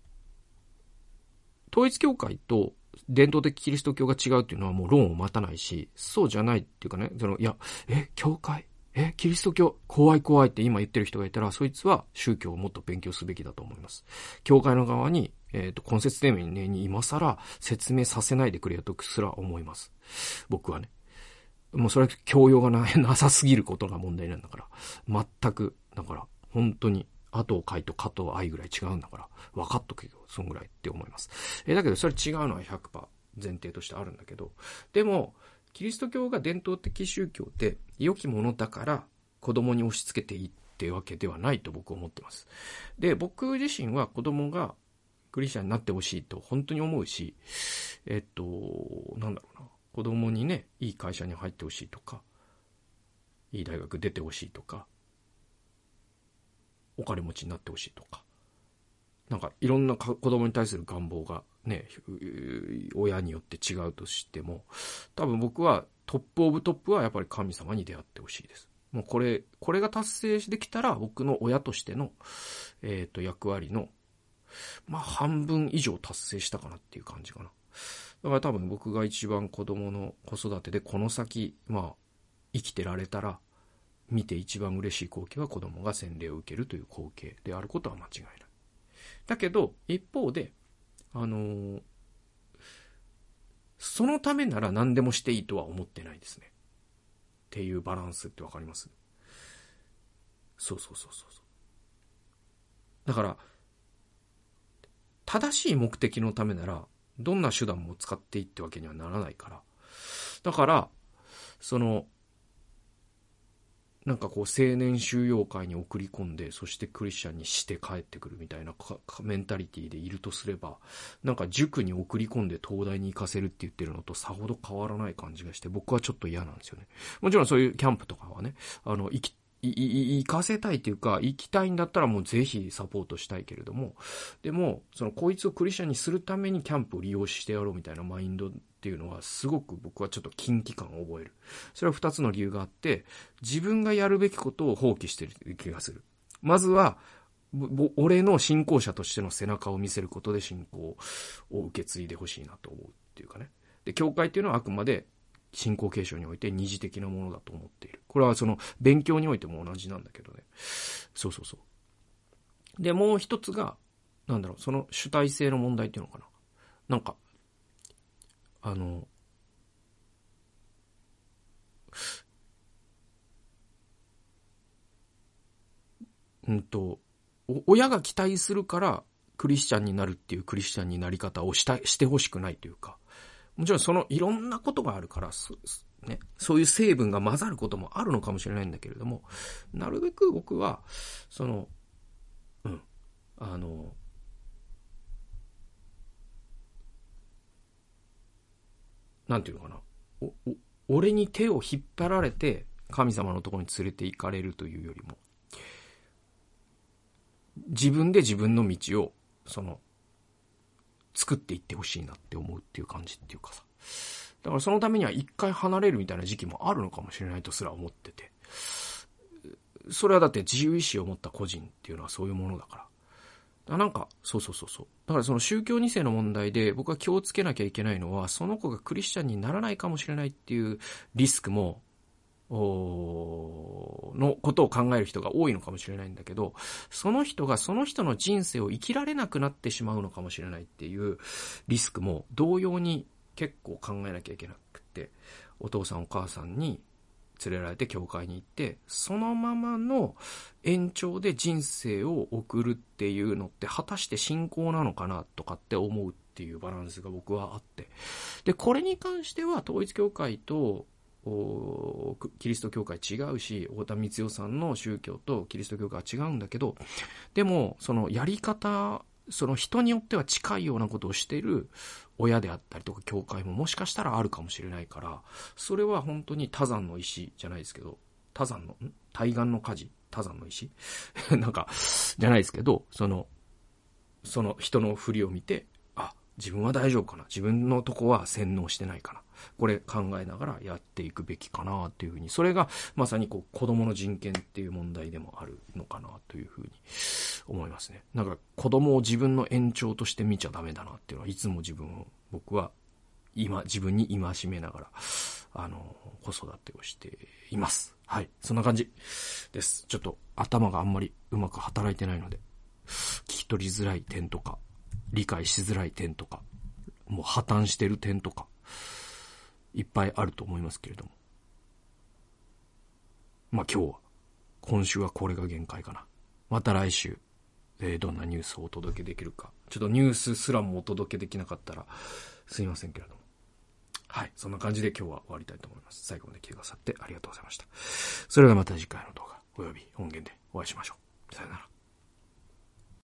Speaker 1: 統一教会と伝統的キリスト教が違うっていうのはもう論を待たないし、そうじゃないっていうかね、その、いや、え、教会？え、キリスト教？怖い怖いって今言ってる人がいたら、そいつは宗教をもっと勉強すべきだと思います。教会の側に、えっ、ー、と、根節丁寧に今更説明させないでくれよとすら思います。僕はね。もうそれは教養がな なさすぎることが問題なんだから。全く、だから、本当に後を書いと加藤愛ぐらい違うんだから、分かっとけよ、そんぐらいって思います。え、だけどそれ違うのは100%前提としてあるんだけど、でも、キリスト教が伝統的宗教って良きものだから子供に押し付けていいってわけではないと僕は思ってます。で、僕自身は子供がクリスチャンになってほしいと本当に思うし、えっと、なんだろうな。子供にね、いい会社に入ってほしいとか、いい大学出てほしいとか、お金持ちになってほしいとか、なんかいろんな子供に対する願望がね、親によって違うとしても、多分僕はトップオブトップはやっぱり神様に出会ってほしいです。もうこれ、これが達成できたら僕の親としての、えっ、ー、と、役割の、まあ、半分以上達成したかなっていう感じかな。だから多分僕が一番子供の子育てでこの先、まあ、生きてられたら、見て一番嬉しい光景は子供が洗礼を受けるという光景であることは間違いない。だけど、一方で、あのー、そのためなら何でもしていいとは思ってないですね。っていうバランスってわかります？そうそうそうそう。だから、正しい目的のためなら、どんな手段も使っていいってわけにはならないから。だから、その、なんかこう青年収容会に送り込んで、そしてクリスチャンにして帰ってくるみたいなメンタリティでいるとすれば、なんか塾に送り込んで東大に行かせるって言ってるのとさほど変わらない感じがして、僕はちょっと嫌なんですよね。もちろんそういうキャンプとかはね、あの、行き、行かせたいっていうか、行きたいんだったらもうぜひサポートしたいけれども、でも、そのこいつをクリスチャンにするためにキャンプを利用してやろうみたいなマインドっていうのはすごく僕はちょっと近畿感を覚える。それは二つの理由があって、自分がやるべきことを放棄してる気がする。まずは、俺の信仰者としての背中を見せることで信仰を受け継いでほしいなと思うっていうかね。で、教会っていうのはあくまで信仰継承において二次的なものだと思っている。これはその勉強においても同じなんだけどね。そうそうそう。で、もう一つが、なんだろう、その主体性の問題っていうのかな。なんか、あの、うんと、親が期待するからクリスチャンになるっていうクリスチャンになり方をしたしてほしくないというか、もちろんそのいろんなことがあるから、ね、そういう成分が混ざることもあるのかもしれないんだけれども、なるべく僕は、その、うん、あの、なんていうのかな。お、お、俺に手を引っ張られて、神様のところに連れて行かれるというよりも、自分で自分の道を、その、作っていってほしいなって思うっていう感じっていうかさ。だからそのためには一回離れるみたいな時期もあるのかもしれないとすら思ってて。それはだって自由意志を持った個人っていうのはそういうものだから。あなんか、そうそうそうそう。だからその宗教2世の問題で僕は気をつけなきゃいけないのは、その子がクリスチャンにならないかもしれないっていうリスクも、おのことを考える人が多いのかもしれないんだけど、その人がその人の人生を生きられなくなってしまうのかもしれないっていうリスクも同様に結構考えなきゃいけなくて、お父さんお母さんに連れられて教会に行って、そのままの延長で人生を送るっていうのって果たして信仰なのかなとかって思うっていうバランスが僕はあって。で、これに関しては統一教会とキリスト教会違うし、太田光代さんの宗教とキリスト教会は違うんだけど、でも、そのやり方、その人によっては近いようなことをしている親であったりとか教会ももしかしたらあるかもしれないから、それは本当に多山の石じゃないですけど、多山の、ん？対岸の火事？多山の石？なんか、じゃないですけど、その、その人の振りを見て、自分は大丈夫かな？自分のとこは洗脳してないかな？これ考えながらやっていくべきかなっていうふうに、それがまさにこう子供の人権っていう問題でもあるのかなというふうに思いますね。なんか子供を自分の延長として見ちゃダメだなっていうのはいつも自分を、僕は今、自分に戒めながら、あの、子育てをしています。はい。そんな感じです。ちょっと頭があんまりうまく働いてないので、聞き取りづらい点とか、理解しづらい点とか、もう破綻してる点とか、いっぱいあると思いますけれども。まあ今日は、今週はこれが限界かな。また来週、えー、どんなニュースをお届けできるか。ちょっとニュースすらもお届けできなかったら、すいませんけれども。はい。そんな感じで今日は終わりたいと思います。最後まで聞いてくださってありがとうございました。それではまた次回の動画、および音源でお会いしましょう。さよなら。